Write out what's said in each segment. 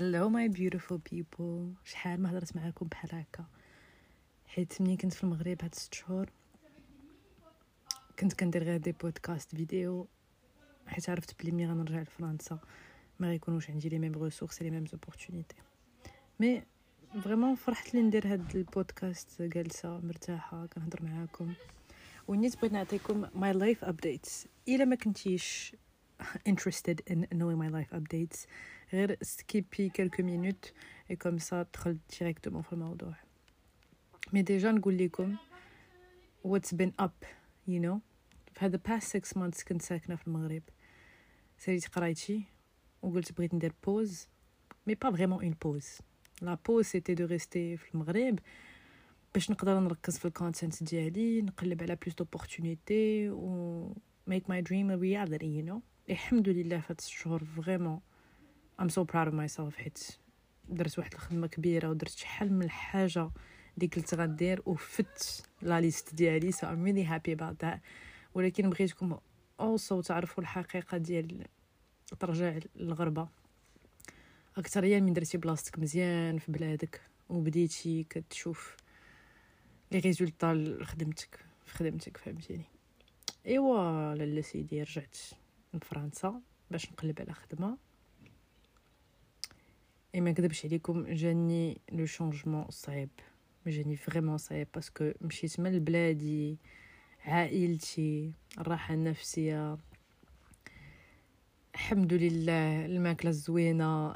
Hello my beautiful people شحال ما هضرت معاكم بحال هكا. حيت ملي كنت في المغرب هاد ست شهور كنت كندير غير des podcasts vidéo حيت عرفت بلي ملي غنرجع لفرنسا ما غيكونوش عندي les mêmes ressources les mêmes opportunités mais vraiment فرحت لي ندير هاد البودكاست جالسه مرتاحة كنهضر معاكم. ونيت بغيت نعطيكم my life updates إلا ما كنتيش interested in knowing my life updates غير skip ي quelques minutes et comme ça دخل directement في الموضوع mais déjà نقول لكم what's been up you know? في هذا past six months كنت ساكنه في المغرب ساليت قرايتي وقلت بغيت ندير pause mais pas vraiment une pause la pause c'était de rester في المغرب باش نقدر نركز في ال content ديالي نقلب على plus d'opportunités و make my dream a reality you know? الحمد لله فهاد الشهور فريمون I'm so proud of myself حيت درت واحد الخدمة كبيرة ودرت شحال من الحاجة اللي قلت غندير وفت لا ليست ديالي. So I'm really happy about that. ولكن بغيتكم also تعرفوا الحقيقة ديال ترجع للغربه اكثريا من درتي بلاصتك مزيان في بلادك وبديتي كتشوف les résultats لخدمتك في خدمتك فهمتيني؟ إيوا لالا سيدي رجعت لفرنسا باش نقلب على خدمة. اي ما نكذبش عليكم جاني le changement صعيب جاني vraiment صعيب parce que مشيت من لبلادي عائلتي الراحه النفسيه الحمد لله الماكله الزوينه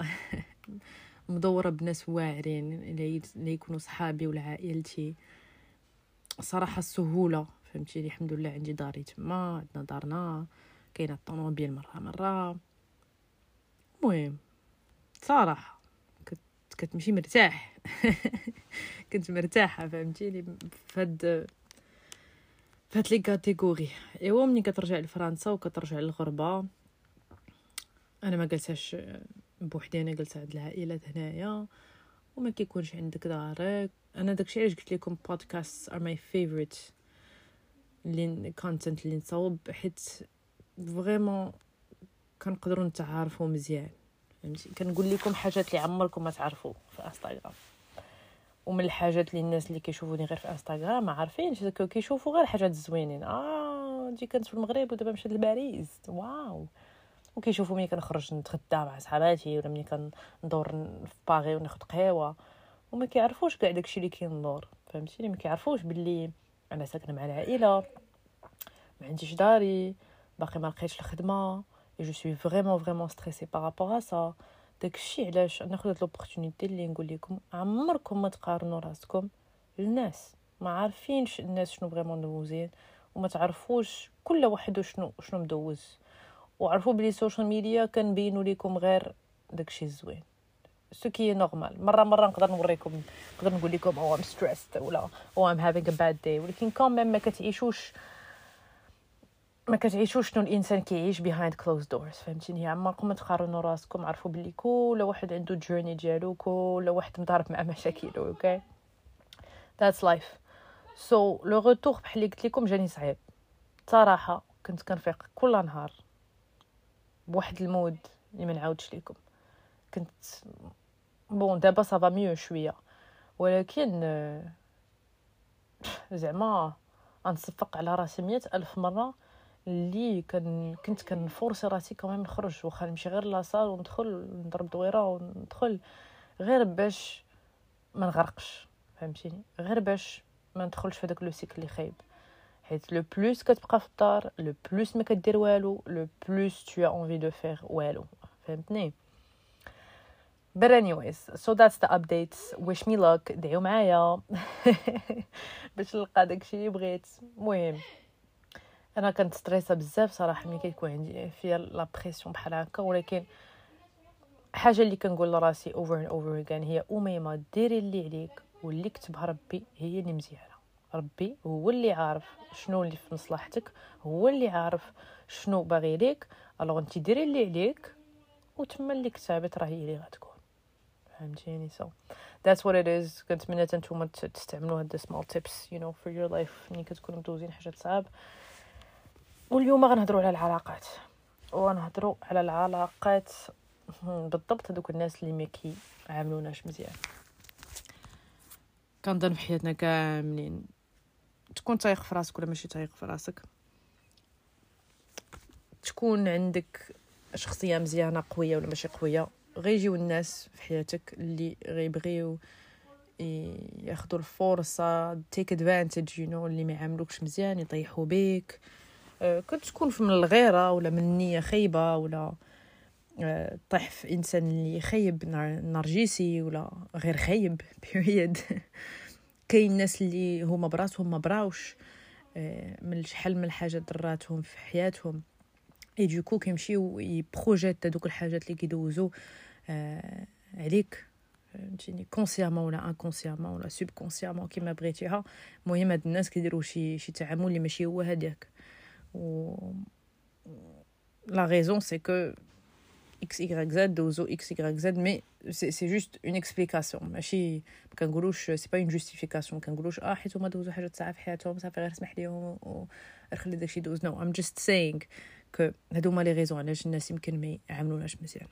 مدوره بناس واعرين اللي يكونوا صحابي ولا عائلتي صراحة السهوله فهمتيني الحمد لله عندي داري تما عندنا دارنا كاينة الطوموبيل مره مره المهم صراحة كنت كتمشي مرتاح. كنت مرتاحة فهمتيني؟ فهاد فهاد لي كاتيجوري إيوا ملي كترجع لفرنسا وكترجع للغربة. أنا ما جلساش بوحدي أنا جلسه عند العائلات هنايا. وما كيكونش عندك دارك. أنا داكشي علاش قلت لكم podcasts are my favorite اللي content اللي نصاوب حيت vraiment كنقدروا نتعارفوا مزيان. فهمتي؟ كنقول لكم حاجات اللي عمركم ما تعرفوا في إنستغرام. ومن الحاجات اللي الناس اللي كيشوفوني غير في إنستغرام ما عارفينش كيشوفوا غير حاجات زوينين آه دي كنت في المغرب ودابا مشيت لباريس. wow. وكيشوفوا ملي كنخرج نتغدى مع صحاباتي ولا ملي كندور في باغي وناخد قهوة. وما كيعرفوش كاع داكشي اللي كيندور فهمتيني؟ ما كيعرفوش باللي أنا ساكنة مع العائلة ما عنديش داري باقي ما لقيتش الخدمة. et je suis vraiment vraiment stressée par rapport à ça داكشي علاش ناخذ هاد l'opportunité اللي نقول لكم عمركم ما تقارنوا راسكم. الناس ما عارفينش الناس شنو vraiment دوزين وما تعرفوش كل واحد شنو شنو مدوز. وعرفوا بلي ال social media كنبينوا لكم غير داكشي الزوين. so كي normal مرة مرة نقدر نوريكم نقدر نقول لكم oh I'm stressed ولا oh I'm having a bad day ولكن comme ما كتعيشوش ما كتعيشوش شنو الإنسان كيعيش behind closed doors فهمتيني؟ عمركم ما تقارنوا راسكم عرفوا بلي كل واحد عنده journey ديالو كل واحد مضارب مع مشاكله okay that's life so le retour بحال اللي قلت لكم جاني صعيب. صراحة كنت كنفيق كل نهار بواحد ال mood اللي ما نعاودش لكم كنت bon دابا ça va mieux شوية. ولكن زعما غنصفق على راسي مية ألف مرة اللي كان كنت كنفورسي راسي كمان نخرج واخا نمشي غير la salle وندخل نضرب دويرة وندخل غير باش ما نغرقش فهمتيني غير باش ما ندخلش في داك le cycle اللي خايب حيت le plus كتبقى في الدار le plus ما كدير والو le plus t'as envie de faire والو فهمتني But anyways, so that's the updates. Wish me luck. دعيو معايا باش نلقى داكشي اللي بغيت. المهم أنا كنت stressée بزاف صراحة ملي كيكون عندي فيا la pression بحال هكا ولكن حاجة اللي كنقول لراسي over and over again هي أميمة ديري اللي عليك واللي كتبها ربي هي اللي مزيانة. ربي هو اللي عارف شنو اللي في مصلحتك هو اللي عارف شنو باغي ليك alors انت ديري اللي عليك وتما اللي كتابت راه هي اللي غتكون. فهمتيني؟ so that's what it is. كنتمنى نتوما تستعملوا هاد small tips you know for your life. ملي كتكونوا مدوزين حاجات صعاب واليوم غنهضروا على العلاقات. وغنهضروا على العلاقات بالضبط هذوك الناس اللي ما كيعاملوناش مزيان. كنظن في حياتنا كاملين تكون طايق في راسك ولا ماشي طايق في راسك؟ تكون عندك شخصية مزيانة قوية ولا ماشي قوية غيجيو الناس في حياتك اللي غيبغيو ياخذوا الفرصة take advantage you know اللي ما يعاملوكش مزيان يطيحوا بيك. كنت تكون من الغيرة ولا من نية خايبة ولا أه طيح في إنسان اللي خايب نرجسي ولا غير خايب period. كاين الناس اللي هما براسهم ما براوش أه من شحال من الحاجات ضراتهم في حياتهم. et donc كيمشيو ي projeter هذوك الحاجات اللي كيدوزو آه عليك. فهمتيني؟ consciemment ولا inconsciemment ولا subconsciemment كيما بغيتيها. المهم هاد الناس كيديروا شي شي تعامل اللي ماشي هو هذاك x y z دوزو x y z mais c'est c'est juste une explication ماشي ما كنقولوش c'est pas une justification كنقولوش آه حيت هما دوزو حاجات ساعه في حياتهم صافي غير سمح ليهم وخلي داكشي دوز no I'm just saying que هادو هما les raisons علاش الناس يمكن ما يعاملوناش مزيان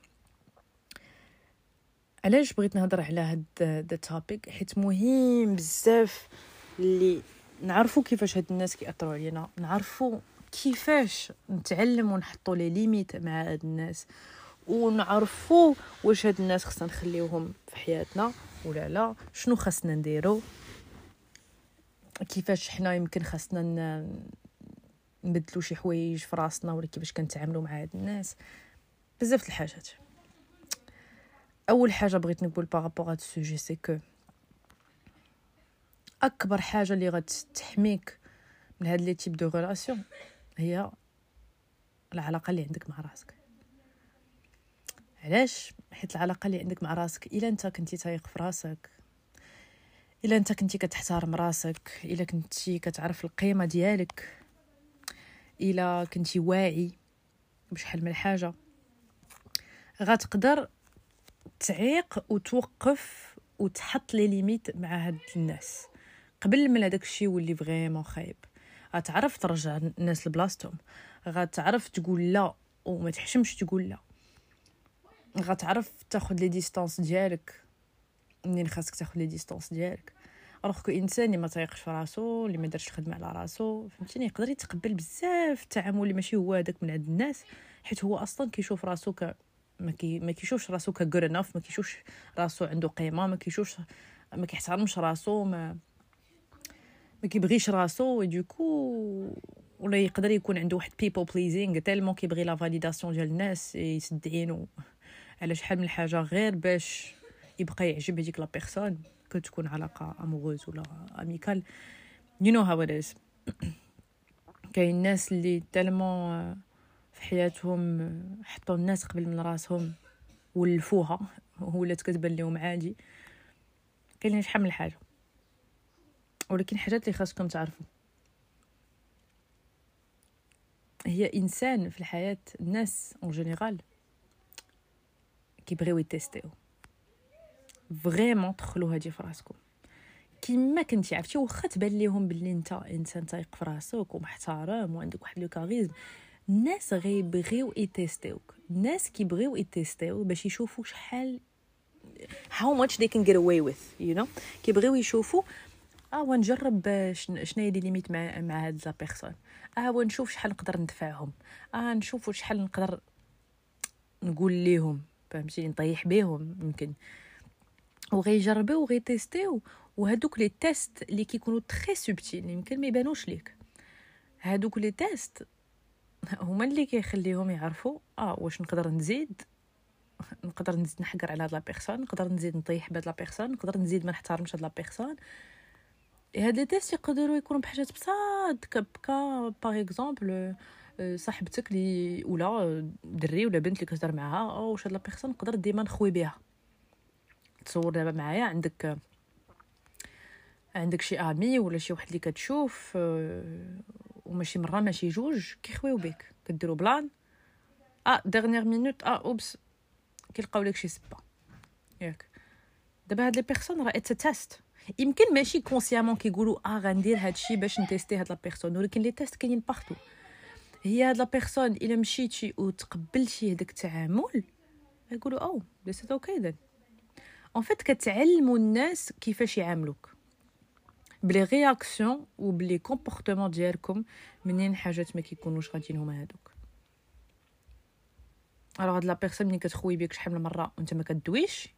علاش بغيت نهضر على هاد the topic حيت مهم بزاف اللي نعرفوا كيفاش هاد الناس كيأثروا علينا نعرفوا كيفاش نتعلم ونحطوا les limites مع هاد الناس ونعرفوا واش هاد الناس خصنا نخليوهم في حياتنا ولا لا شنو خصنا نديرو كيفاش حنا يمكن خصنا نبدلو شي حوايج في راسنا ولا كيفاش كنتعاملوا مع هاد الناس. بزاف الحاجات. أول حاجة بغيت نقول par rapport هاد ال sujet c'est que أكبر حاجة اللي غتحميك من هاد les types de relations هي العلاقة اللي عندك مع راسك. علاش؟ حيت العلاقة اللي عندك مع راسك إلا أنت كنتي تايق في راسك إلا أنت كنتي كتحترم راسك إلا كنتي كتعرف القيمة ديالك إلا كنتي واعي بشحال من حاجة غتقدر تعيق وتوقف وتحط les limites مع هاد الناس قبل من هذاك الشيء يولي vraiment خايب. غتعرف ترجع الناس لبلاصتهم. غتعرف تقول لا وما تحشمش تقول لا. غتعرف تاخذ les distances ديالك. منين خاصك تاخذ les distances ديالك؟ alors que إنسان اللي ما تايقش في راسو اللي ما دارش خدمه على راسو فهمتيني؟ يقدر يتقبل بزاف التعامل اللي ماشي هو هذاك من عند الناس حيت هو أصلا كيشوف راسو ك ما كي ما كيشوفش راسو ك good enough ما كيشوفش راسو عنده قيمة ما كيشوفش ما كيحترمش راسو ما ما كيبغيش راسو donc ولا يقدر يكون عنده واحد people pleasing tellement كيبغي la validation ديال الناس يسد عينو على شحال من حاجة غير باش يبقى يعجب هذيك la personne كتكون علاقة amoureuse ولا amicale you know how it is كاين الناس اللي tellement في حياتهم حطوا الناس قبل من راسهم ولفوها ولات كتبان لهم عادي. كاين شحال من حاجة. ولكن حاجات اللي خاصكم تعرفوا. هي إنسان في الحياة الناس en général كيبغيو يتيستيو vraiment دخلوا هادي في راسكم. كيما كنتي عرفتي واخا تبان ليهم باللي انت إنسان تايق في راسك ومحترم وعندك واحد le charisme. الناس غيبغيو يتيستيوك الناس كيبغيو يتيستيو باش يشوفوا شحال how much they can get away with you know. كيبغيو يشوفوا آه ونجرب شنو هي les limites مع مع هاد la personne. آه ونشوف شحال نقدر ندفعهم. آه نشوفوا شحال نقدر نقول ليهم فهمتي؟ نطيح بيهم يمكن. وغيجربوا وغيتيستيو. وهادوك les tests اللي كيكونوا très subtils يمكن ما يبانوش ليك. هادوك les tests هما اللي كيخليهم يعرفوا آه واش نقدر نزيد. نقدر نزيد نحقر على هاد la personne نقدر نزيد نطيح بهاد la personne نقدر نزيد ما نحترمش هاد la personne. هاد les tests يقدروا يكونوا بحاجات بساط كبكا par exemple صاحبتك لي ولا دري ولا بنت اللي كتهضر معاها واش هاد la personne نقدر ديما نخوي بها تصور دابا معايا عندك عندك شي ami ولا شي واحد اللي كتشوف وماشي مره ماشي جوج كيخويو بك كديروا بلان آه dernière minute آه oops كيلقاو لك شي سبه ياك دابا هاد les personnes راه it's test يمكن ماشي consciemment كيقولوا آه غندير هادشي باش ن tester هاد la personne ولكن les tests كاينين partout هي هاد la personne إلا مشيتي وتقبلتي هذاك التعامل يقولوا oh it's okay then. en fait كتعلموا الناس كيفاش يعاملوك. ب les réactions وب les comportements ديالكم منين حاجات ما كيكونوش غاديين هما هادوك. alors هاد la personne ملي كتخوي بيك شحال من مرة وانت ما كدويش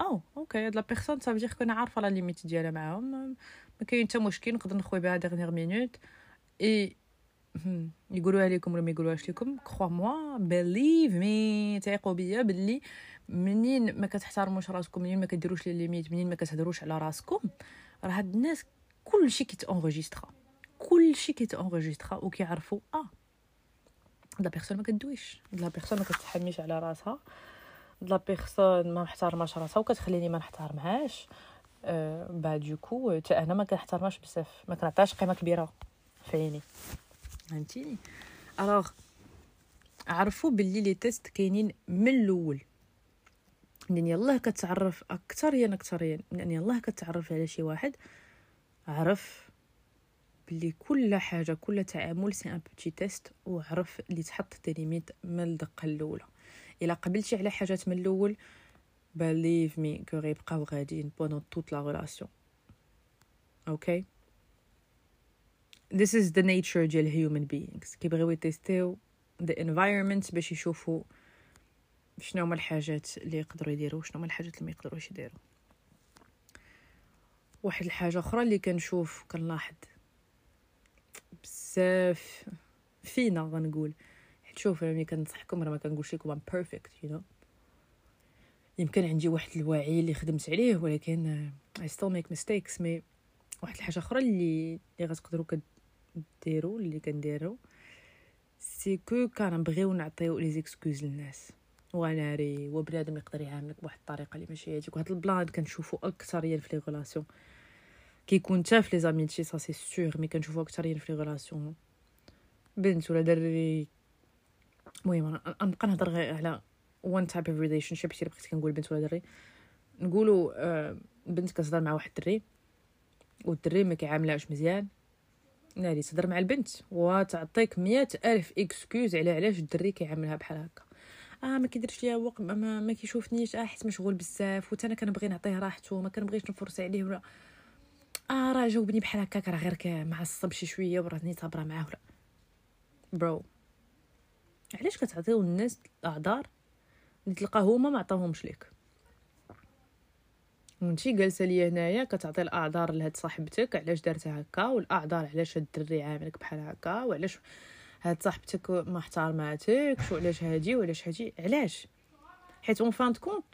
oh okay هاد la personne صافي دير كون عارفة la limite ديالها معاهم. ما كاين حتى مشكل نقدر نخوي بها dernière minute اي يقولوها لكم ولا ما يقولوهاش لكم؟ crois-moi believe me تيقوا بيا بلي منين ما كتحترموش راسكم منين ما كديروش les limites منين ما كتهضروش على راسكم راه هاد الناس كلشي كيت enregistra كلشي كيت enregistra وكيعرفوا آه la personne ما كدويش la personne ما كتحميش على راسها. la personne ما محترماش راسها وكتخليني ما نحترمهاش. أه بعد دوكو حتى أنا ما كنحترمهاش بزاف. ما كنعطيهاش قيمة كبيرة. في عيني فهمتيني. alors عرفوا باللي les tests كاينين من الأول. من يلاه كتعرف اكثريا اكثريا من يلاه كتعرف على شي واحد. عرف بلي كل حاجة كل تعامل c'est un petit test وعرف اللي تحط des limites من الدقة الأولى. الا قبلتي على حاجات من الأول. believe me que غيبقاو غاديين pendant toute la relation okay this is the nature ديال human beings. كيبغيو يتيستيو the environment باش يشوفوا شنو هما الحاجات اللي يقدروا يديروا شنو هما الحاجات اللي ما يقدروش يديروا واحد الحاجة أخرى اللي كنشوف كنلاحظ. بزاف. فينا غنقول. شوف أنا ملي كنصحكم راه ما كنقولش لكم I'm perfect you know يمكن عندي واحد الوعي اللي خدمت عليه ولكن I still make mistakes mais واحد الحاجة أخرى اللي اللي غتقدروا كديروا اللي كنديروا c'est que كنبغيو نعطيو les excuses للناس. وناري وبنادم يقدر يعاملك بواحد الطريقة اللي ماشي هذيك وهاد ال plan كنشوفو اكثريا في les relations كيكون حتى في les amitiés ça c'est sûr mais كنشوفو اكثريا في les relations بنت ولا دري المهم نبقى نهضر غير على one type of relationship حيت بغيت كنقول بنت ولا دري. نقولوا آه بنت كتهضر مع واحد الدري والدري ما كيعاملهاش مزيان. ناري تهضر مع البنت وتعطيك مية ألف excuse على علاش الدري كيعاملها بحال هكا. آه ما كيديرش ليا وقت ما, ما كيشوفنيش. آه حيت مشغول بزاف وتا أنا كنبغي نعطيه راحته ما كنبغيش نفرس عليه ولا. آه راه جاوبني بحال هكاك راه غير معصب شي شوية وراني صابرة معاه ولا. bro علاش كتعطيو الناس الأعذار اللي تلقاه هما ما عطاهمش ليك؟ وانتي جالسة ليا هنايا كتعطي الأعذار لهاد صاحبتك علاش دارتها هكا؟ والأعذار علاش هاد الدري عاملك بحال هكا؟ وعلاش هاد صاحبتك ما احترماتكش؟ وعلاش هادي؟ وعلاش هادي؟ علاش؟ حيت en fin de compte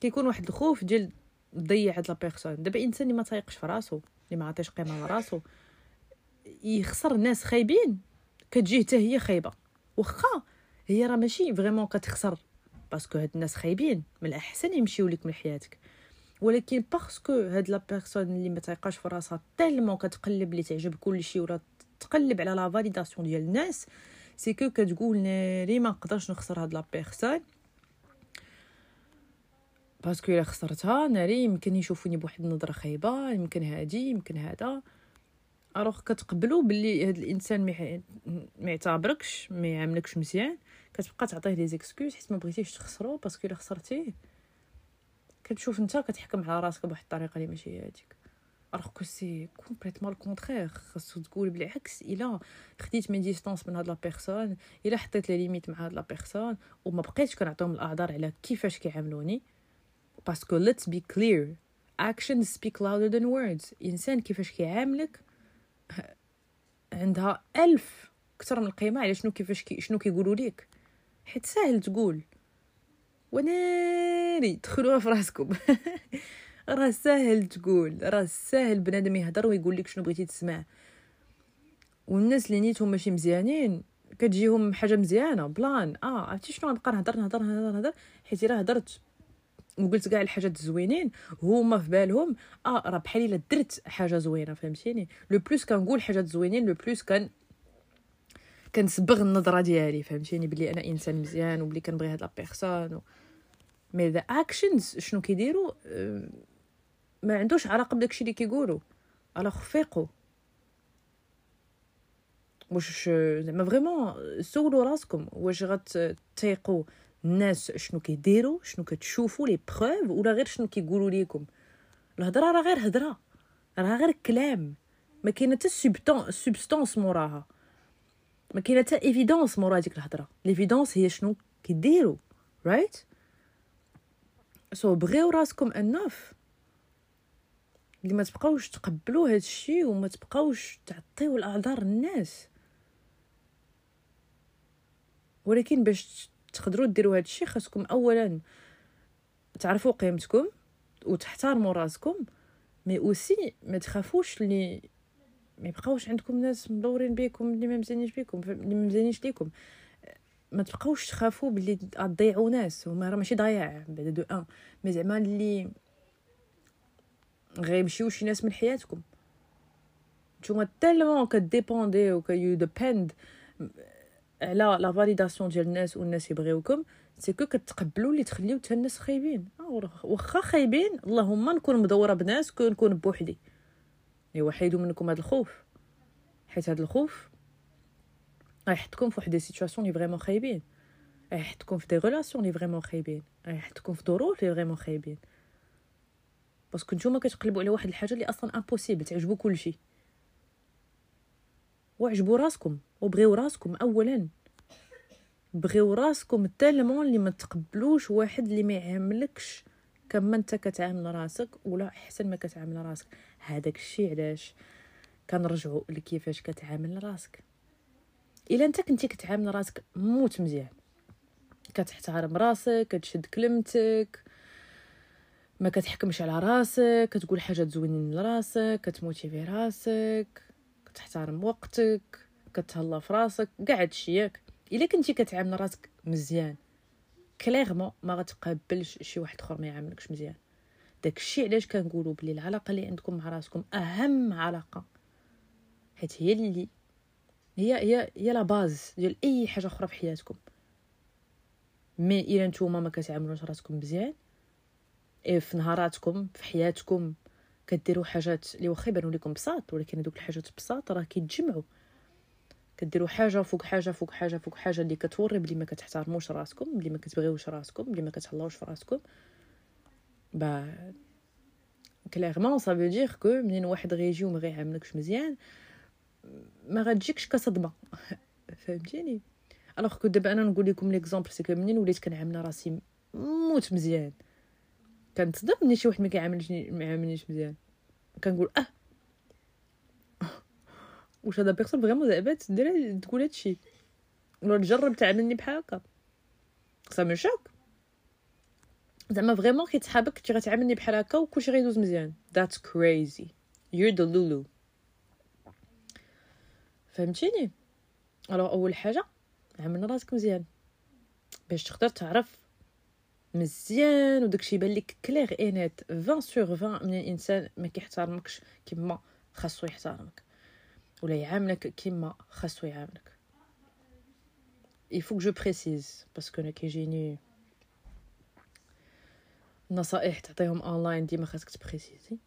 كيكون واحد الخوف ديال تضيع هاد la personne. دابا إنسان اللي ما تايقش في راسو اللي ما عطيش قيمة لراسو يخسر ناس خايبين كتجي حتى هي خايبة. واخا هي راه ماشي vraiment كتخسر parce que هاد الناس خايبين من الأحسن يمشيو لك من حياتك. ولكن parce que هاد la personne اللي ما تايقاش في راسها tellement كتقلب اللي تعجب كلشي ولا تقلب على la validation ديال الناس c'est que كتقول ناري ما نقدرش نخسر هاد la personne؟ Parce que إلا خسرتها ناري يمكن يشوفوني بواحد النظرة خايبة يمكن هادي يمكن هذا. Alors كتقبلوا باللي هاد الإنسان ما يعتبركش ما يعاملكش مزيان كتبقى تعطيه les excuses حيت ما بغيتيش تخسرو parce que إلا خسرتيه. كتشوف انت كتحكم على راسك بواحد الطريقة اللي ماشي هي هذيك alors que c'est complètement ال contraire خاصو تقول بالعكس إلا خديت من distance من هاد la personne إلا حطيت les limites مع هاد la personne وما بقيتش كنعطيهم الأعذار على كيفاش كيعاملوني. Parce que let's be clear actions speak louder than words. إنسان كيفاش كيعاملك عندها ألف كثر من القيمة على شنو كيفاش كي شنو كيقولوا ليك؟ حيت ساهل تقول. وناري دخلوها في راسكم. راه ساهل تقول. راه ساهل بنادم يهضر ويقول لك شنو بغيتي تسمع. والناس اللي نيتهم ماشي مزيانين كتجيهم حاجة مزيانة plan. آه عرفتي شنو غنبقى نهضر نهضر نهضر نهضر؟ حيت إلا هضرت وقلت كاع الحاجات الزوينين هما في بالهم آه راه بحال إلا درت حاجة زوينة فهمتيني؟ le plus كنقول حاجات زوينين le plus كان كنصبغ النظرة ديالي فهمتيني؟ بلي أنا إنسان مزيان وبلي كنبغي هاد la personne و... mais the actions شنو كيديروا؟ ما عندوش علاقة بداكشي اللي كيقولوا. Alors فيقوا واش زعما vraiment سولوا راسكم واش غتيقوا الناس شنو كيديروا شنو كتشوفوا les preuves ولا غير شنو كيقولوا لكم الهضرة راه غير هضرة راه غير كلام. ما كاينة حتى substance موراها. ما كاينة حتى évidence مورا ديك الهضرة. L'évidence هي شنو كيديروا Right so بغيو راسكم enough اللي ما تبقاوش تقبلوا هذا الشيء وما تبقاوش تعطيو الأعذار للناس. ولكن باش تقدروا ديروا هذا الشيء خاصكم اولا تعرفوا قيمتكم وتحترموا راسكم mais aussi ما تخافوش اللي ما يبقاوش عندكم ناس مدورين بيكم اللي ما مزيانينش بيكم اللي ما مزيانينش ليكم. ما تبقاوش تخافوا باللي تضيعوا ناس وما راه ماشي ضياع بعد d'un ami زعما اللي غيمشيو شي ناس من حياتكم. نتوما tellement ك dépendez ou que you depend على la validation ديال الناس والناس يبغيوكم c'est que كتقبلوا اللي تخليو حتى الناس خايبين. واخا خايبين اللهم نكون مدورة بناس كون نكون بوحدي. ايوا حيدوا منكم هذا الخوف. حيت هذا الخوف غيحطكم في واحد des situations لي vraiment خايبين. غيحطكم في des relations لي vraiment خايبين. غيحطكم في ظروف لي vraiment خايبين. parce que نتوما كتقلبوا على واحد الحاجة اللي أصلا impossible تعجبو كلشي. وعجبوا راسكم وبغيو راسكم اولا. بغيو راسكم tellement اللي ما تقبلوش واحد اللي ما يعاملكش كما أنت كتعامل راسك ولا أحسن ما كتعامل راسك. هذاك الشيء علاش؟ كنرجعوا لكيفاش كتعامل راسك. إلا أنت كنتي كتعامل راسك موت مزيان. كتحترم راسك كتشد كلمتك ما كتحكمش على راسك كتقول حاجات زوينين لراسك كتموتيفي راسك. كتحترم وقتك كتهلا في راسك كاع هادشي ياك إلا كنتي كتعامل راسك مزيان. كليرمون ما غتقابلش شي واحد آخر ما يعاملكش مزيان. داكشي علاش كنقولوا بلي العلاقة اللي عندكم مع راسكم أهم علاقة. حيت هي اللي هي هي هي لا باز ديال أي حاجة أخرى في حياتكم. مي إلا نتوما ما كتعاملوش راسكم مزيان إيه في نهاراتكم في حياتكم. كديروا حاجات اللي واخا يبانوا لكم بساط ولكن هذوك الحاجات بساط راه كيتجمعوا كديروا حاجة فوق حاجة فوق حاجة فوق حاجة اللي كتوري بلي ما كتحترموش راسكم بلي ما كتبغيوش راسكم بلي ما كتهلاوش في راسكم. bah clairement ça veut dire que منين واحد غيجي وما غيعاملكش مزيان ما غتجيكش كصدمة. فهمتيني؟ alors que دابا أنا نقول لكم l'exemple c'est que منين وليت كنعامل راسي موت مزيان. كنتصدم ملي شي واحد ما كيعاملنيش ما مزيان. كنقول أه. واش هذا personne vraiment زعما تدير تقول هادشي ولا تجرب تعاملني بحال هكا. ça me choque زعما vraiment كيتحابك كنتي غتعاملني بحال هكا وكلشي غيدوز مزيان. that's crazy you're delulu فهمتيني؟ alors أول حاجة عامل راسك مزيان. باش تقدر تعرف مزيان وداكشي يبان لك clair et net 20 sur 20 من الانسان ما كيحترمكش كما خاصو يحترمك. ولا يعاملك كما خاصو يعاملك. Il faut que je précise parce que كيجيني نصائح تعطيهم اونلاين ديما خاصك ت préciser.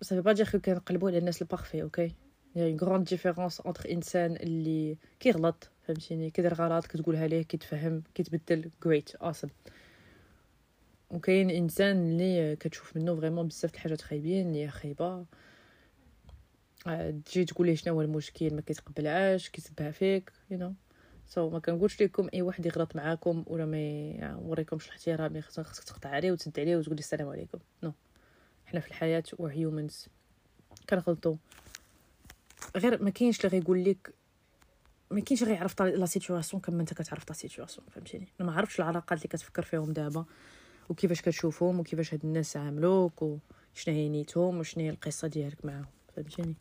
ça veut pas dire كنقلبوا على الناس ال parfaits okay y a une grande différence entre إنسان اللي كيغلط فهمتيني؟ كيدير غلط كتقولها ليه كيتفهم كيتبدل great awesome وكاين إنسان اللي كتشوف منه vraiment بزاف الحاجات خايبين اللي خايبة. تجي تقول ليه شنو هو المشكل؟ ما كيتقبلهاش كيسبها فيك you know so ما كنقولش لكم أي واحد يغلط معاكم ولا ما يوريكمش الاحترام خاصك تقطع عليه وتسد عليه وتقول السلام عليكم. no. حنا في الحياة و humans كنغلطوا غير ما كاينش اللي غيقول لك ما كاينش غيعرف la situation كما انت كتعرف la situation فهمتيني؟ أنا ما عرفتش العلاقات اللي كتفكر فيهم دابا وكيفاش كتشوفهم وكيفاش هاد الناس عاملوك وشنو هي نيتهم وشنو هي القصة ديالك معاهم فهمتيني؟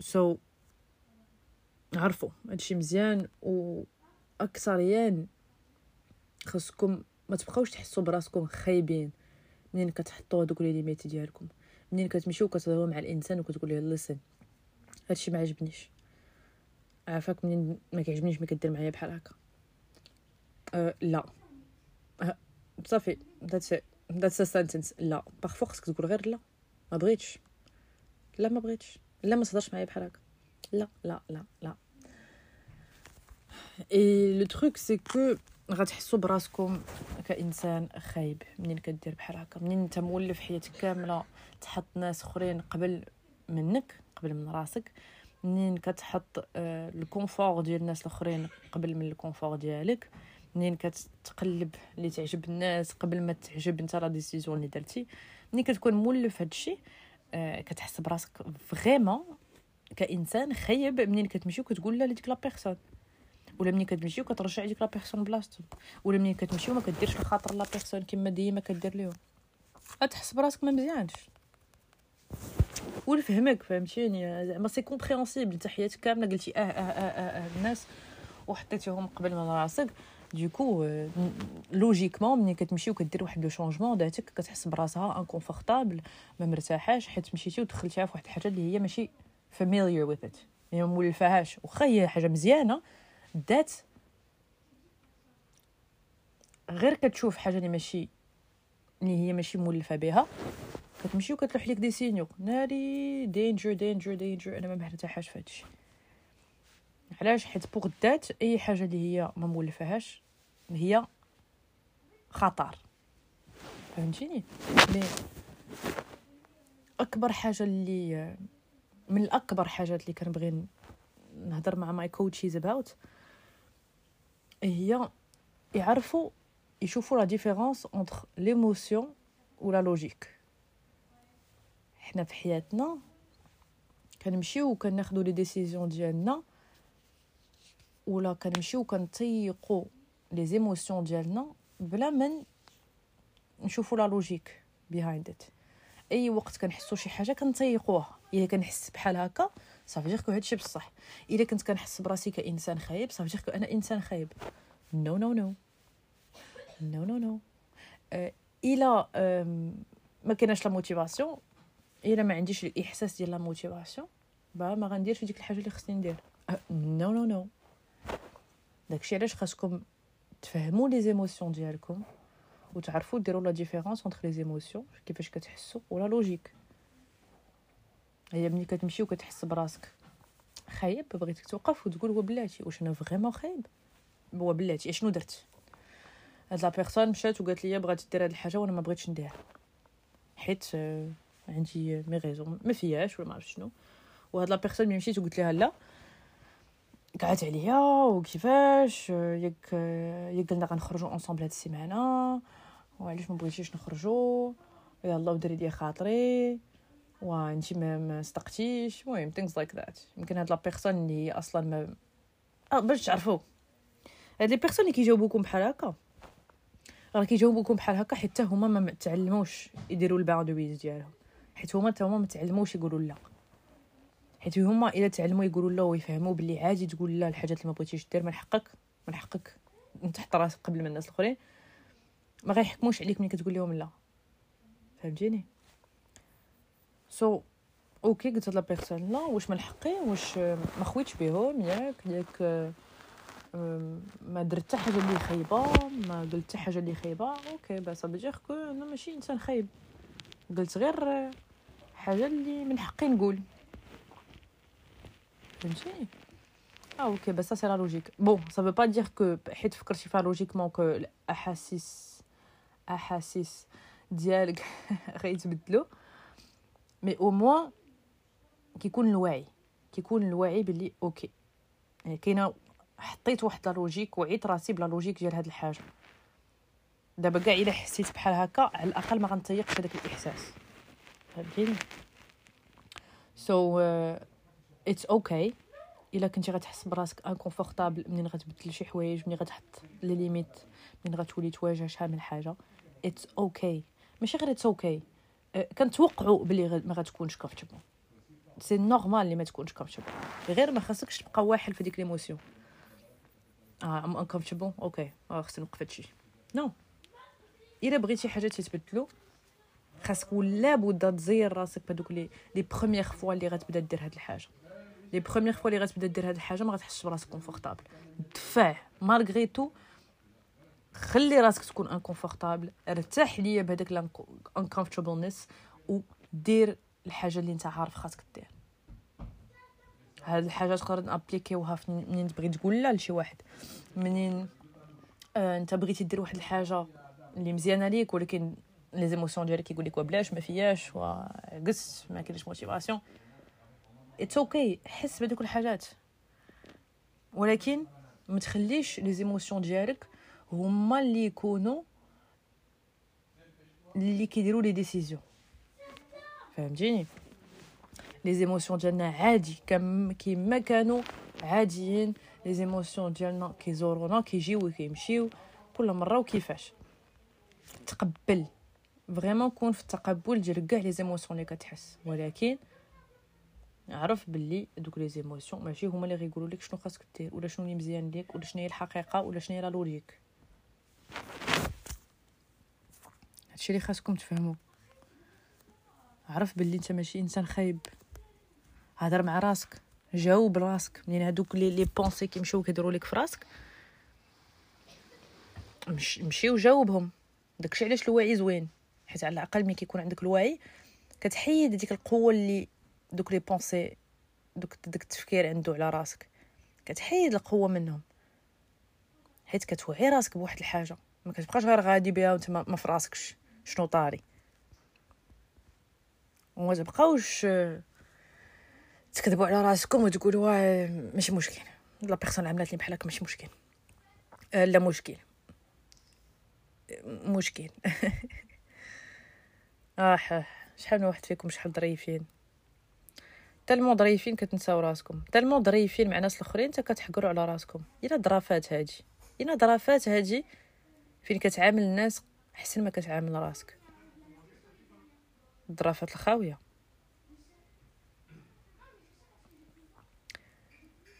so, عرفوا هادشي مزيان و اكثريا خاصكم ما تبقاوش تحسوا براسكم خايبين منين كتحطوا هذوك les limites ديالكم منين كتمشيو كتهضروا مع الإنسان وكتقول له listen هادشي ما عجبنيش. عافاك منين؟ ما كيعجبنيش ما كدير معايا بحال هكا. أه لا. أه صافي. that's that's a sentence لا. parfois خصك تقول غير لا. ما بغيتش. لا ما بغيتش. لا ما تهضرش معايا بحال هكا. لا لا لا لا. et le truc c'est que غتحسوا براسكم كإنسان خايب منين كدير بحال هكا. منين أنت مولف حياتك كاملة تحط ناس أخرين قبل منك قبل من راسك. منين كتحط آه، ال confort ديال الناس الاخرين قبل من ال confort ديالك؟ منين كتقلب اللي تعجب الناس قبل ما تعجب انت la décision اللي درتي؟ منين كتكون مولف هادشي آه، كتحس براسك vraiment كإنسان خايب منين كتمشي وكتقول لا لديك la personne. ولا ملي كتمشي وكترجع ديك la personne بلاصتو. ولا ملي كتمشي وما كديرش الخاطر la personne كما ديما كدير ليهم غتحس براسك ما مزيانش. ونفهمك فهمتيني زعما c'est compréhensible انت حياتك كامله قلتي آه آه آه آه, آه الناس وحطيتيهم قبل من راسك donc logiquement ملي كتمشي وكدير واحد le changement ذاتك كتحس براسها inconfortable ما مرتاحاش حيت مشيتي ودخلتيها في واحد الحاجة اللي هي ماشي familière with it يعني ما واخا هي حاجة مزيانه ذات غير كتشوف حاجة اللي ماشي اللي هي ماشي مولفة بها. كتمشي وكتلوح لك des signaux ناري danger danger danger أنا ما مرتاحاش في هادشي. علاش؟ حيت pour الذات أي حاجة اللي هي ما مولفاهاش هي خطر. فهمتيني؟ mais أكبر حاجة اللي من الأكبر حاجات اللي كنبغي نهضر مع my coachees about هي يعرفوا يشوفوا la différence entre l'émotion و la logique حنا في حياتنا كنمشيو وكناخدو les décisions ديالنا ولا كنمشيو كنطيقوا les émotions ديالنا بلا من نشوفوا la logique behind it أي وقت كنحسوا شي حاجة كنطيقوها. إلا كنحس بحال هكا ça veut dire que هادشي بصح. إلا كنت كنحس براسي كإنسان خايب ça veut dire que أنا إنسان خايب. no no no no no no إلا ما كايناش la motivation إلا ما عنديش الإحساس ديال la motivation bah ما غنديرش ديك الحاجة اللي خصني ندير. no no no. داكشي علاش خاصكم تفهموا les émotions ديالكم وتعرفوا ديروا la différence entre les émotions كيفاش كتحسوا و la logique هي ملي كتمشي وكتحس براسك خايب بغيتك توقف وتقول هو بلاتي واش أنا vraiment خايب؟ هو بلاتي اشنو درت؟ هاد la personne مشات وقالت لي بغات دير هاد الحاجة وأنا ما بغيتش ندير حيت آه، عندي mes raisons ما فياش ولا ما عرفت شنو. وهاد la personne مشيت وقلت لها لا قعدت عليا وكيفاش ياك ياك قلنا غنخرجوا ensemble هاد السيمانة وعلاش ما بغيتيش نخرجوا؟ يلا ودري لي خاطري وانتي ما صدقتيش. المهم things like that. يمكن هاد la personne اللي هي أصلا ما آه باش تعرفوا. هاد les personnes اللي كيجاوبوكم بحال هكا. راه كيجاوبوكم بحال هكا حتى هما ما تعلموش يديروا ال boundaries ديالهم. حيت هما حتى هما ما تعلموش يقولوا لا. حيت هما إلا تعلموا يقولوا لا ويفهموا بلي عادي تقول لا الحاجات اللي ما بغيتيش دير من حقك من حقك تحط راسك قبل من الناس الآخرين. ما غيحكموش عليك ملي كتقول لهم لا. فهمتيني؟ so so, okay قلت la personne لا واش من حقي واش ما خويتش بهم ياك؟ ياك ما درت حتى حاجة اللي خايبة ما قلت حتى حاجة اللي خايبة. okay بس بدير que أنا ماشي إنسان خايب. قلت غير حاجة اللي من حقي نقول. فهمتيني آه okay بس c'est la logique bon ça veut pas dire que حيت فكرتي فيها logiquement que الأحاسيس أحاسيس ديالك غيتبدلوا mais au moins كيكون الوعي كيكون الوعي باللي okay يعني كاينة حطيت واحد la logique وعيت راسي ب la logique ديال هاد الحاجة. دابا كاع إلا حسيت بحال هكا على الأقل ما غنطيقش هذاك الإحساس. فهمتيني so it's okay إلا كنتي غتحس براسك inconfortable منين غتبدل شي حوايج منين غتحط les limites منين غتولي تواجه شحال من حاجة. it's okay ماشي غير it's okay كنتوقعوا بلي ما غتكونش comfortable c'est normal اللي ما تكونش comfortable غير ما خاصكش تبقى واحد في ديك l'émotion آه I'm uncomfortable okay خصني نوقف هادشي. no إلا بغيتي حاجة تتبدلو خاصك ولا بد تزير راسك بهذوك les les premières fois اللي غتبدا دير هاد الحاجة. les premières fois اللي غتبدا دير هاد الحاجة ما غتحسش براسك confortable دفع malgré tout خلي راسك تكون inconfortable ارتاح ليا بهذاك ال uncomfortableness ودير الحاجة اللي انت عارف خاصك دير. هاد الحاجة تقدر نابليكيوها منين تبغي تقول لا لشي واحد. منين آه انت بغيتي دير واحد الحاجة اللي مزيانة ليك ولكن les émotions ديالك كيقول لك بلاش ما فياش وعكس ما كاينش motivation it's okay حس بهذوك الحاجات ولكن ما تخليش les émotions ديالك هما اللي يكونوا اللي كيديروا les décisions فهمتيني les émotions ديالنا عادي كما كانوا عاديين les émotions ديالنا كيزورونا كيجيو وكيمشيو كل مره وكيفاش تقبل vraiment كون في التقبل ديال كاع les émotions اللي كتحس. ولكن عرف باللي دوك les émotions ماشي هما اللي غيقولوا لك شنو خاصك دير ولا شنو اللي مزيان ليك ولا شنو هي الحقيقة ولا شنو هي la logique. هادشي اللي خاصكم تفهموا. عرف باللي انت ماشي انسان خايب. هضر مع راسك. جاوب راسك. منين هادوك les les pensées كيمشيو كيديروا لك في راسك؟ مش مشي وجاوبهم. داكشي علاش الوعي زوين. حيت على الأقل ملي كيكون عندك الوعي كتحيد ديك القوة اللي دوك les pensées دوك داك التفكير عنده على راسك. كتحيد القوة منهم. حيت كتوعي راسك بواحد الحاجة ما كتبقاش غير غادي بها وانت ما في راسكش شنو طاري. وما تبقاوش تكذبوا على راسكم وتقولوا ماشي مشكل. la personne عملت لي بحالك ماشي مشكل. آه، لا مشكل. مشكل. آه شحال من واحد فيكم شحال ظريفين؟ تالمو ظريفين كتنساو راسكم. تالمو ظريفين مع ناس الاخرين حتى كتحقروا على راسكم. إلا ظرافات هادي. إلا ظرافات هادي فين كتعامل الناس أحسن ما كتعامل راسك. ظرافات الخاوية.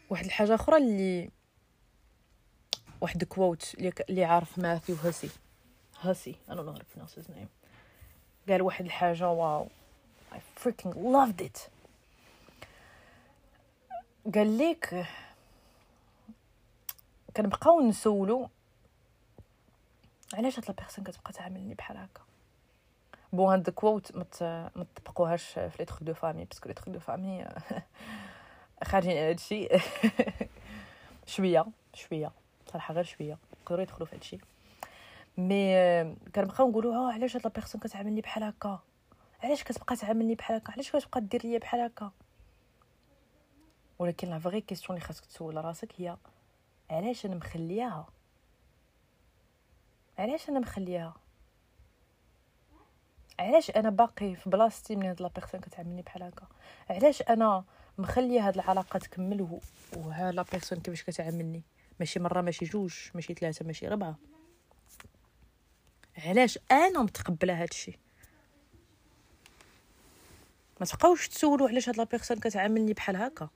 واحد الحاجة أخرى اللي واحد quote اللي عارف ماثيو هاسي هاسي أنا no نعرف his name قال واحد الحاجة wow. I freaking loved it. قال لك كنبقاو نسولو علاش هاد la personne كتبقى تعاملني بحال هكا؟ bon هاد مت ما تطبقوهاش في les deux familles parce que les deux familles خارجين على هادشي. شوية شوية صراحة غير شوية. يقدروا يدخلوا في هادشي. mais كنبقاو نقولوا آه علاش هاد la personne كتعاملني بحال هكا؟ علاش كتبقى تعاملني بحال هكا؟ علاش كتبقى دير ليا بحال هكا؟ ولكن la vraie question اللي خاصك تسول راسك هي علاش أنا مخلياها؟ علاش أنا مخلياها؟ علاش أنا باقي في بلاصتي من هاد la personne كتعاملني بحال هكا؟ علاش أنا مخليه هاد العلاقه تكمل وها la personne كيفاش كتعاملني؟ ماشي مرة ماشي جوج ماشي ثلاثة ماشي ربعة. علاش أنا متقبلة هادشي؟ ما تبقاوش تسولوا علاش هاد la personne كتعاملني بحال هكا.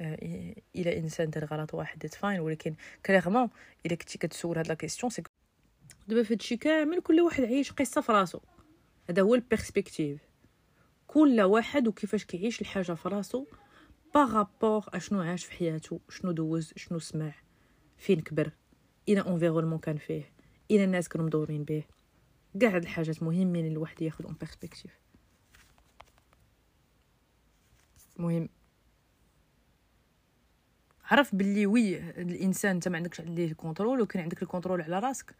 آه إلى إنسان دار غلط واحد فاين ولكن clairement الا كنتي كتسول هاد la question c'est دابا في هادشي كامل كل واحد عايش قصة في راسو. هذا هو ال perspective كل واحد وكيفاش كيعيش الحاجة في راسو par rapport اشنو عاش في حياته شنو دوز شنو سمع فين كبر l'environnement كان فيه. les الناس كانوا مدورين به. كاع هاد الحاجات مهمين الواحد ياخذ une perspective مهم. عرف باللي oui الإنسان انت ما عندكش عليه le contrôle وكان عندك le contrôle على راسك.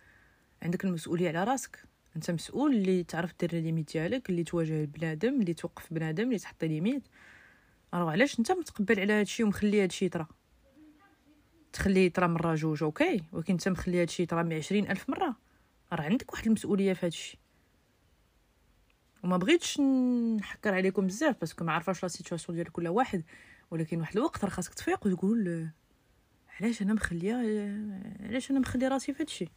عندك المسؤولية على راسك. انت مسؤول اللي تعرف دير les limites ديالك اللي تواجه بنادم اللي توقف بنادم اللي تحط les limites راه علاش انت متقبل على هادشي ومخلي هادشي يطرا تخليه يطرا مرة جوج okay؟ ولكن انت مخلي هادشي يطرا مع عشرين ألف مرة. راه عندك واحد المسؤولية في هادشي. وما بغيتش نحكر عليكم بزاف parce que ما عارفاش la situation ديال كل واحد. ولكن واحد الوقت راه خاصك تفيق وتقول علاش أنا مخلية علاش أنا مخلي راسي في هادشي؟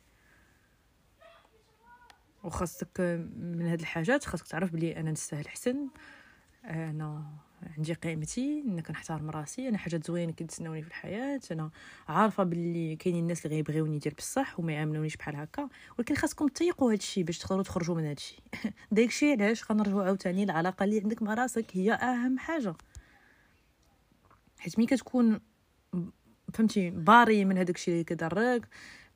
وخاصك من هاد الحاجات خاصك تعرف بلي أنا نستاهل احسن أنا عندي قيمتي أنا كنحترم راسي أنا حاجات زوينة كيتسناوني في الحياة أنا عارفة باللي كاينين الناس اللي غيبغيوني دير بصح وما يعاملونيش بحال هكا ولكن خاصكم تيقوا هذا الشيء باش تقدروا تخرجوا من هذا الشيء داك الشيء علاش؟ غنرجعوا عاوتاني العلاقة اللي عندك مع راسك هي أهم حاجة. حيت ملي كتكون فهمتي بعدا من هذاك الشيء اللي كيضرك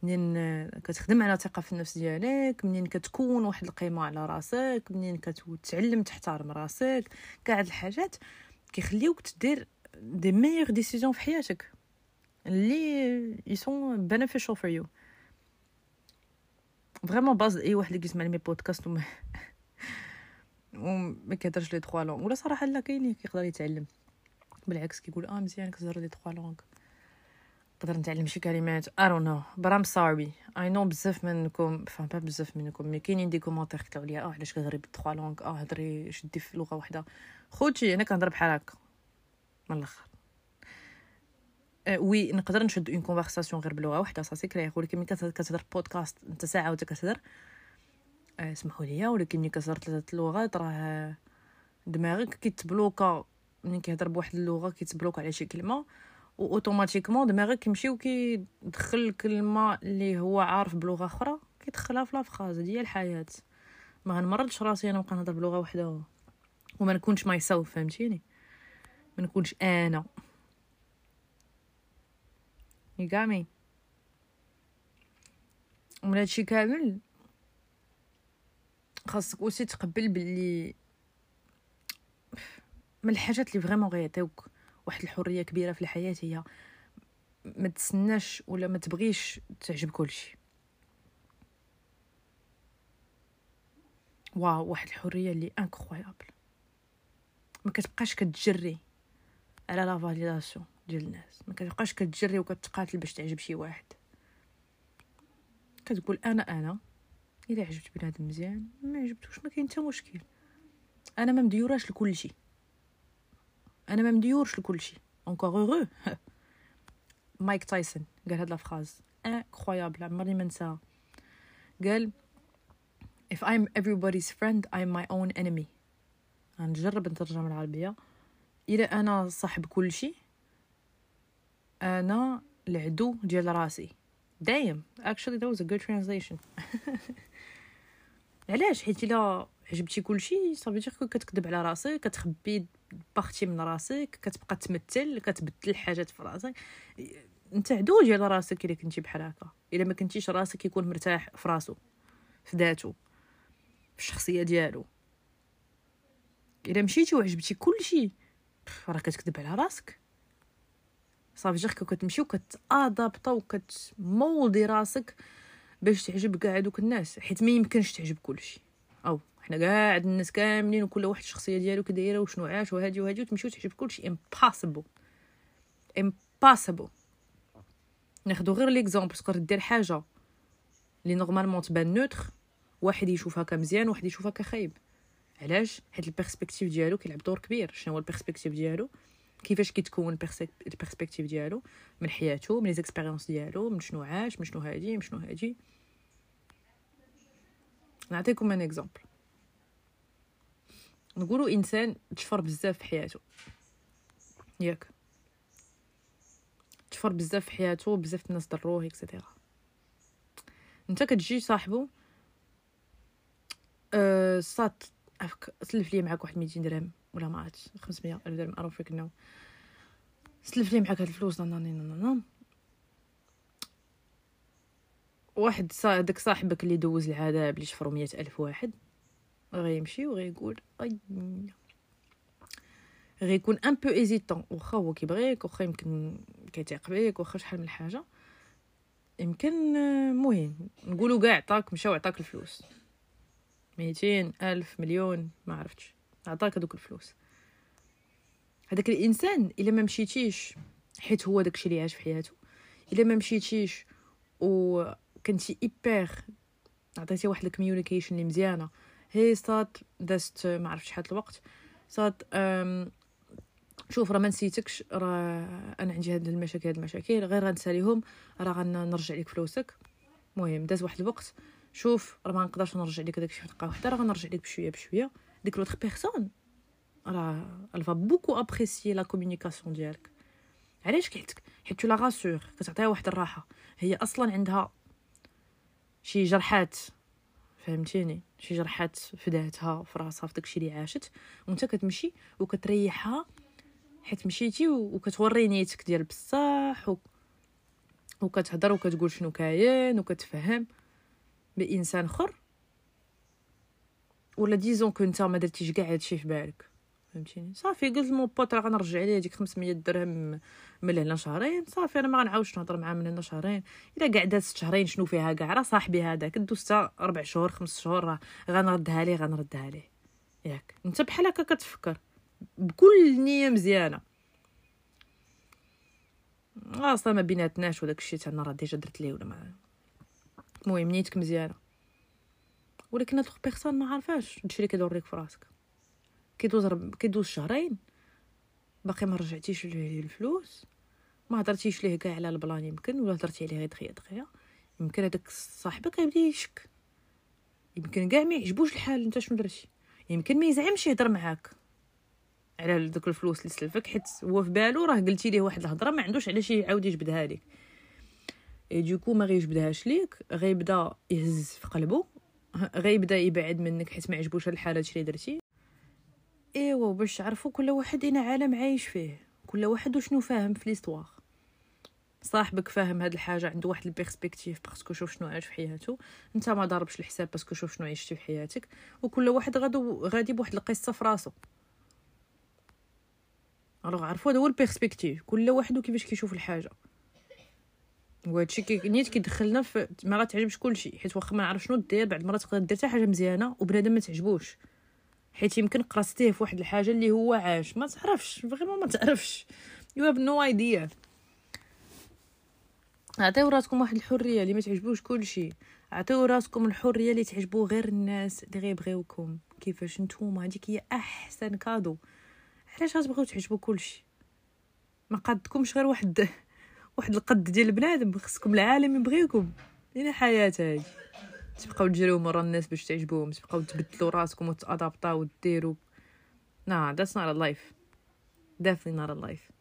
منين كتخدم على ثقة في النفس ديالك منين كتكون واحد القيمة على راسك منين كتعلم تحترم راسك كاع هاد الحاجات كيخليوك تدير des meilleures décisions في حياتك اللي ils sont beneficial for you. vraiment بزاف أي واحد اللي كيسمع les podcasts وما وما كيهضرش les trois langues ولا صراحة لا كاين كيقدر يتعلم. بالعكس كيقول آه مزيان كتهضر les trois langues نقدر نتعلم شي كلمات. I don't know. But I'm sorry. I know بزاف منكم فهم pas بزاف منكم mais كاينين des commentaires كتبوا لي آه علاش كتهضري ب trois langues آه هضري شدي في لغة واحدة خوتي أنا كنهضر بحال هكا. من الآخر. oui نقدر نشد une conversation غير بلغة واحدة ça c'est clair ولكن ملي كتهضر بودكاست أنت ساعة وأنت كتهضر اسمحوا لي ولكن ملي كتهضر ثلاثة اللغات راه دماغك كيتبلوكا. ملي كيهضر بواحد اللغة كيتبلوكا على شي كلمة. و automatiquement دماغك كيمشي وكيدخل الكلمة اللي هو عارف بلغه أخرى كيدخلها في la phrase هذه الحياة ما غنمرضش راسي أنا نبقى نهضر بلغه واحدة وما نكونش myself فهمتيني ما نكونش أنا you ومن هادشي كامل خاصك aussi تقبل باللي من الحاجات اللي vraiment غيعطيوك واحد الحرية كبيرة في الحياة هي. ما تسناش ولا ما تبغيش تعجب كلشي. waouh واحد الحرية اللي incroyable ما كتبقاش كتجري على la validation ديال الناس. ما كتبقاش كتجري وكتقاتل باش تعجب شي واحد. كتقول أنا أنا إلا عجبت بنادم مزيان ما عجبتوش ما كاين حتى مشكل. أنا ما مديوراش لكل شيء أنا ما مديورش لكل شيء. encore heureux مايك تايسون قال هاد la phrase incroyable عمرني ما نساها قال if I'm everybody's friend I'm my own enemy. غنجرب نترجم العربية. الا أنا صاحب كل شيء أنا العدو ديال راسي. دايم actually that was a good translation. علاش؟ حيت إلا عجبتي كلشي صافي دير كتكذب على راسك كتخبي باختي من راسك كتبقى تمثل كتبدل الحاجات في راسك. انت عدو ديال راسك إلا كنتي بحال هكا. إلا ما كنتيش راسك يكون مرتاح في راسو في ذاته في الشخصية ديالو. إلا مشيتي وعجبتي كلشي راه كتكذب على راسك. صافي ياك كتمشي وكت adapta وكتمولدي راسك باش تعجب كاع دوك الناس حيت ما يمكنش تعجب كلشي. أو. حنا كاع الناس كاملين وكل واحد الشخصية ديالو كدايره وشنو عاش وهادي وهادي وتمشيو تعجب كلشي. impossible impossible ناخدو غير l'exemple تقدر دير حاجة لي normalement تبان neutre واحد يشوفها كمزيان واحد يشوفها كخايب. علاش؟ حيت ال perspective ديالو كيلعب دور كبير. شنو هو ال perspective ديالو؟ كيفاش كيتكون ال perspective ديالو؟ من حياته من les expériences ديالو من شنو عاش من شنو هادي من شنو هادي. نعطيكم un exemple نقولوا إنسان تشفر بزاف في حياته. ياك. تشفر بزاف في حياته بزاف الناس ضروه et cetera أنت كتجي صاحبو أه صات سلف لي معاك واحد 200 درهم ولا ما عرفتش 500 ألف درهم اعرف فيك انه سلف لي معاك هاد الفلوس نانا واحد صا داك صاحبك اللي دوز العذاب اللي شفرو مية ألف واحد. غيمشي وغيقول أي. غيكون ان بو ايزيتون واخا هو كيبغيك واخا يمكن كيتيق بيك واخا شحال من حاجة. يمكن مهم. نقولوا كاع عطاك مشى وعطاك الفلوس. ميتين ألف مليون ما عرفتش. عطاك هذوك الفلوس. هذاك الإنسان إلا ما مشيتيش حيت هو داكشي اللي عاش في حياته إلا ما مشيتيش و كنتي ايبر عطيتي واحد الكوميونيكيشن اللي مزيانة هي صات دازت ما عرفت شحال الوقت. صات شوف راه ما نسيتكش راه أنا عندي هاد المشاكل هاد المشاكل. غير غنساليهم راه غنرجع لك فلوسك. المهم داز واحد الوقت. شوف راه ما نقدرش نرجع لك داكشي في دقة واحدة راه غنرجع لك بشوية بشوية. ديك l'autre personne. راه elle va beaucoup apprécier la communication ديالك. علاش حيت حيت la rassure كتعطيها واحد الراحة. هي أصلا عندها شي جرحات. فهمتيني؟ شي جرحات في ذاتها في راسها في داكشي اللي عاشت وانت كتمشي وكتريحها حيت مشيتي وكتوري نيتك ديال بصح و... وكتهضر وكتقول شنو كاين وكتفهم بإنسان آخر. ولا ديزون كنت ما درتيش كاع هادشي في بالك. فهمتيني؟ صافي قلت مون بوط راه غنرجع ليه؟ هذيك 500 درهم من هنا شهرين صافي أنا ما غنعاودش نهضر معاه من هنا شهرين الا كاع دات شهرين شنو فيها كاع راه صاحبي هذاك. دوز ربع شهور خمس شهور راه غنردها ليه؟ غنردها ليه؟ ياك. أنت بحال هكا كتفكر. بكل نية مزيانة. أصلا ما بيناتناش وداك الشيء أنا راه déjà درت ليه ولا ما. المهم نيتك مزيانة. ولكن هاد personne ما عارفاش هادشي اللي كيدور ليك في راسك. كيدوز رب... كيدوز شهرين باقي ما رجعتيش ليه الفلوس. ما هضرتيش ليه كاع على البلان يمكن ولا هضرتي عليه غير دغيا دغيا يمكن هذاك صاحبك غيبدا يشك. يمكن كاع ما يعجبوش الحال انت شنو درتي؟ يمكن ما يزعمش يهضر معاك. على دوك الفلوس اللي سلفك حيت هو في بالو راه قلتي ليه واحد الهضرة ما عندوش علاش يعاود يجبدها لك. اي دوكو ما غيجبدهاش ليك غيبدا يهز في قلبه غيبدا يبعد منك حيت ما عجبوش الحاله اللي درتي. إيوا باش تعرفوا كل واحد اين عالم عايش فيه. كل واحد وشنو فاهم في l'histoire صاحبك فاهم هاد الحاجة عنده واحد ال perspective parce que شوف شنو عاش في حياته. أنت ما ضاربش الحساب parce que شوف شنو عشتي في حياتك. وكل واحد غادو غادي بواحد القصة في راسو. alors عرفوا هذا هو ال perspective كل واحد وكيفاش كيشوف الحاجة. وهادشي كي نيت كيدخلنا في ما تعجبش كلشي حيت واخا ما نعرف شنو دير بعد المرات تقدر دير حتى حاجة مزيانة وبنادم ما تعجبوش. حيت يمكن قرصتيه في واحد الحاجة اللي هو عاش. ما تعرفش vraiment ما تعرفش. you have no idea عطيو راسكم واحد الحرية اللي ما تعجبوش كلشي. عطيو راسكم الحرية اللي تعجبو غير الناس اللي غيبغيوكم. كيفاش نتوما؟ هذيك هي أحسن cadeau. علاش غتبغيو تعجبو كلشي؟ ما قادكمش غير واحد واحد القد ديال البنادم. خصكم العالم يبغيكم لينا حياه تبقاو تجريو مرا الناس باش تعجبوهم تبقاو تبدلوا راسكم وت adapter او وديروا nah that's not a life definitely not a life.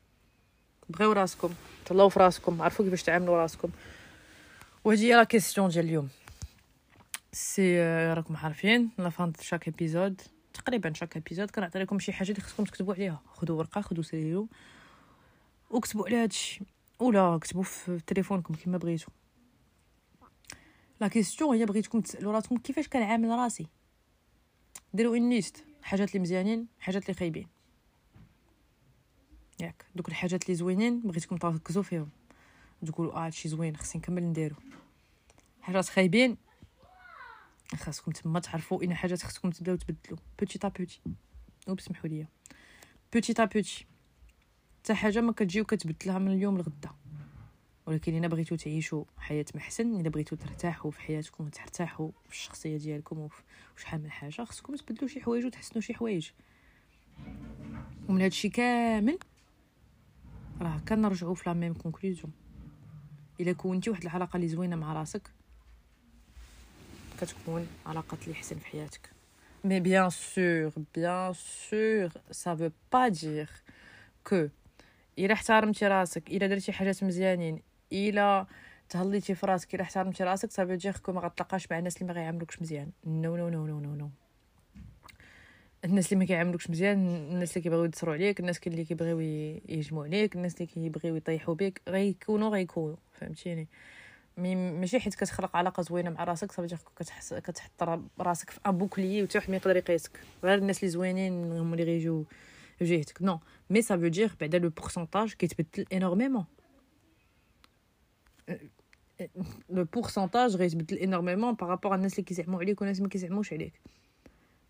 بغيو راسكم طلعوا في راسكم عرفوا كيفاش تعاملوا راسكم. وهذه هي la question ديال اليوم. si راكم عارفين à la fin chaque épisode تقريبا chaque épisode كنعطي لكم شي حاجة اللي خصكم تكتبوا عليها. خذوا ورقة خذوا ستيلو وكتبوا على هادشي. ولا كتبوا في تليفونكم كما بغيتو. la question هي بغيتكم تسالوا راسكم كيفاش كنعامل راسي؟ ديروا une liste حاجات اللي مزيانين حاجات اللي خايبين. ياك دوك الحاجات اللي زوينين بغيتكم تركزوا فيهم. تقولوا آه هادشي زوين خصني نكمل نديرو. حاجات خايبين خاصكم تما تعرفوا un حاجات خصكم تبداو تبدلوا petit à petit وبسمحوا لي petit à petit حتى حاجة ما كتجي وكتبدلها من اليوم لغدا. ولكن إلا بغيتو تعيشوا حياة محسن إلا بغيتو ترتاحوا في حياتكم وترتاحوا في الشخصية ديالكم وشحال من حاجة خصكم تبدلوا شي حوايج وتحسنوا شي حوايج. ومن هادشي كامل راه كنرجعوا في la même conclusion إلا كونتي واحد العلاقة اللي زوينة مع راسك كتكون علاقات اللي حسن في حياتك. mais bien sûr bien sûr ça veut pas dire que إلا احترمتي راسك إلا درتي حاجات مزيانين الا تهليتي في راسك الا احترمتي راسك صافي ça y est que ما غتلاقاش مع الناس اللي ما غيعاملوكش مزيان. no no no no no no. الناس اللي ما كيعاملوكش مزيان الناس اللي كيبغيو يدسروا عليك الناس اللي كيبغيو يهجموا عليك الناس اللي كيبغيو يطيحوا بك غيكونوا غيكونوا. فهمتيني؟ ماشي حيت كتخلق علاقة زوينة مع راسك صافي كتحس كتحط راسك في un bouclier وتا واحد يقدر يقيسك. غير الناس اللي زوينين هما اللي غيجيو جهتك non mais ça veut dire بعدا le pourcentage كيتبدل énormément le pourcentage غيتبدل énormément par rapport الناس اللي كيزعموا عليك والناس اللي ما كيزعموش عليك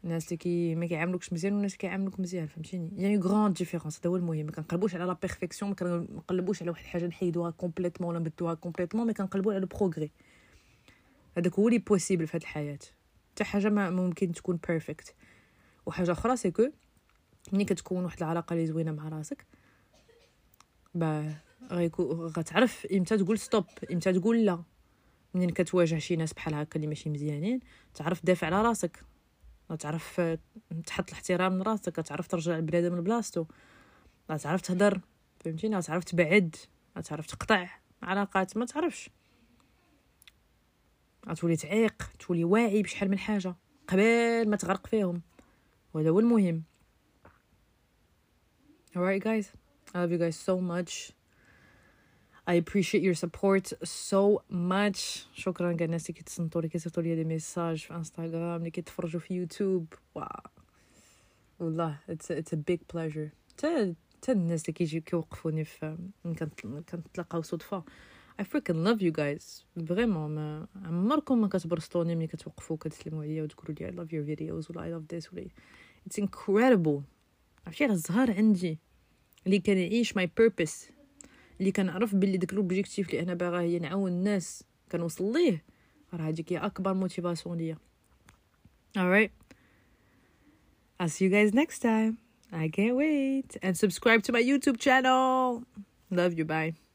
الناس اللي كي ما كيعاملوكش مزيان والناس اللي كيعاملوك مزيان فهمتيني يعني grande différence هذا هو المهم ما كنقلبوش على la perfection ما كنقلبوش على واحد الحاجة نحيدوها complètement ولا نبدلوها complètement mais كنقلبوا على ال progrès هذاك هو لي possible في هذه الحياة حتى حاجة ما ممكن تكون perfect وحاجه أخرى c'est que ملي كتكون واحد العلاقه اللي زوينه مع راسك bah غتعرف إمتى تقول stop إمتى تقول لا. منين كتواجه شي ناس بحال هكا اللي ماشي مزيانين تعرف دافع على راسك. تعرف تحط الاحترام من راسك تعرف ترجع البنادم بلاصتو. تعرف تهدر فهمتيني؟ تعرف تبعد تعرف تقطع علاقات ما تعرفش. غتولي تعيق تولي واعي بشحال من حاجة قبل ما تغرق فيهم. وهذا هو المهم. Alright guys. I love you guys so much. I appreciate your support so much. شكرا كاع الناس اللي كيتصنتوا لي كيصيفطوا لي des messages في انستغرام اللي كيتفرجوا في يوتيوب wow والله it's a, it's a big pleasure. حتى حتى الناس اللي كيجيو كيوقفوني في كنتلاقاو صدفة. I freaking love you guys. vraiment ما عمركم ما كتبرسطوني ملي كتوقفوا كتسلموا عليا وتقولوا لي I love your videos ولا I love this ولا it's incredible. عرفتي راه الزهر عندي. اللي كنعيش my purpose. اللي كنعرف باللي داك l'objectif اللي أنا باغا هي نعاون الناس كنوصل ليه؟ راه هذيك هي أكبر motivation ليا. Alright. I'll see you guys next time. I can't wait. And subscribe to my YouTube channel. Love you. Bye.